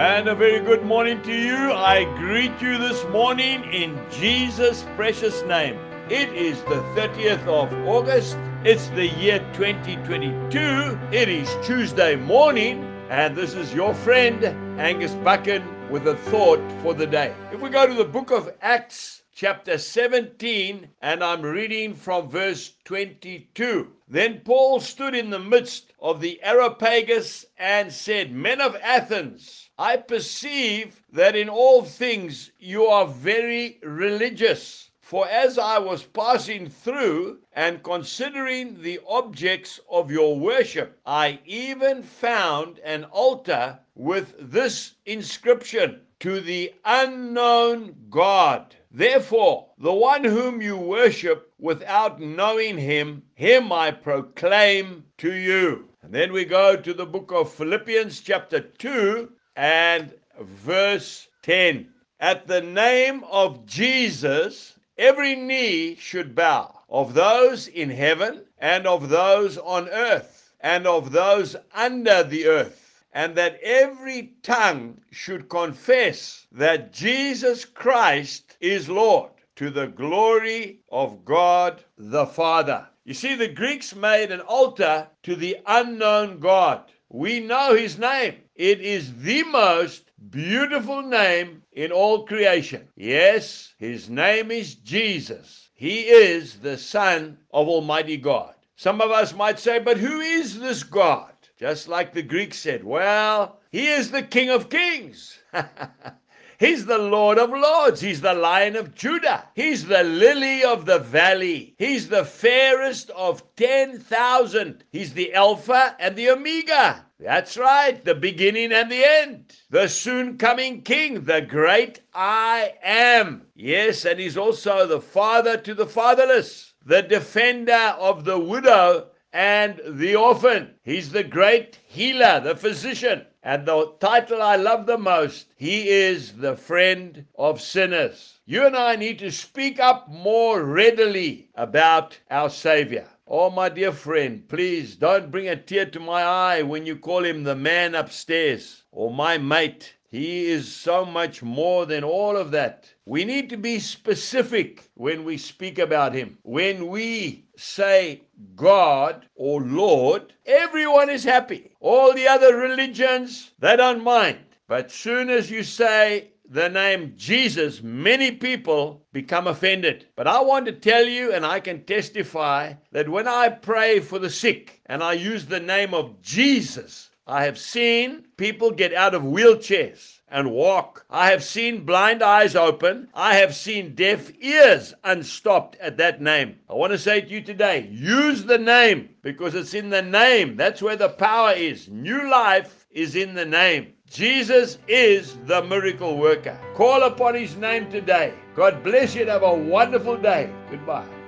And a very good morning to you. I greet you this morning in Jesus' precious name. It is the 30th of August. It's the year 2022. It is Tuesday morning. And this is your friend, Angus Buchan, with a thought for the day. If we go to the book of Acts, chapter 17, and I'm reading from verse 22. Then Paul stood in the midst of the Areopagus and said, Men of Athens, I perceive that in all things you are very religious. For as I was passing through and considering the objects of your worship, I even found an altar with this inscription to the unknown God. Therefore, the one whom you worship without knowing him, him I proclaim to you. And then we go to the book of Philippians, chapter 2, and verse 10. At the name of Jesus, every knee should bow, of those in heaven, and of those on earth, and of those under the earth and that every tongue should confess that Jesus Christ is Lord to the glory of God the Father. You see, the Greeks made an altar to the unknown God. We know his name. It is the most beautiful name in all creation. Yes, his name is Jesus. He is the Son of Almighty God. Some of us might say, but who is this God? Just like the Greeks said, well, he is the King of Kings. He's the Lord of Lords. He's the Lion of Judah. He's the lily of the valley. He's the fairest of 10,000. He's the Alpha and the Omega. That's right, the beginning and the end. The soon coming King, the great I am. Yes, and he's also the Father to the fatherless, the defender of the widow and the orphan. He's the great healer, the physician. And the title I love the most, he is the friend of sinners. You and I need to speak up more readily about our Savior. Oh, my dear friend, please don't bring a tear to my eye when you call him the man upstairs or my mate. He is so much more than all of that. We need to be specific when we speak about him. When we say God or Lord, everyone is happy. All the other religions, they don't mind. But soon as you say the name Jesus, many people become offended. But I want to tell you, and I can testify, that when I pray for the sick and I use the name of Jesus, I have seen people get out of wheelchairs and walk. I have seen blind eyes open. I have seen deaf ears unstopped at that name. I want to say to you today use the name because it's in the name. That's where the power is. New life is in the name. Jesus is the miracle worker. Call upon his name today. God bless you and have a wonderful day. Goodbye.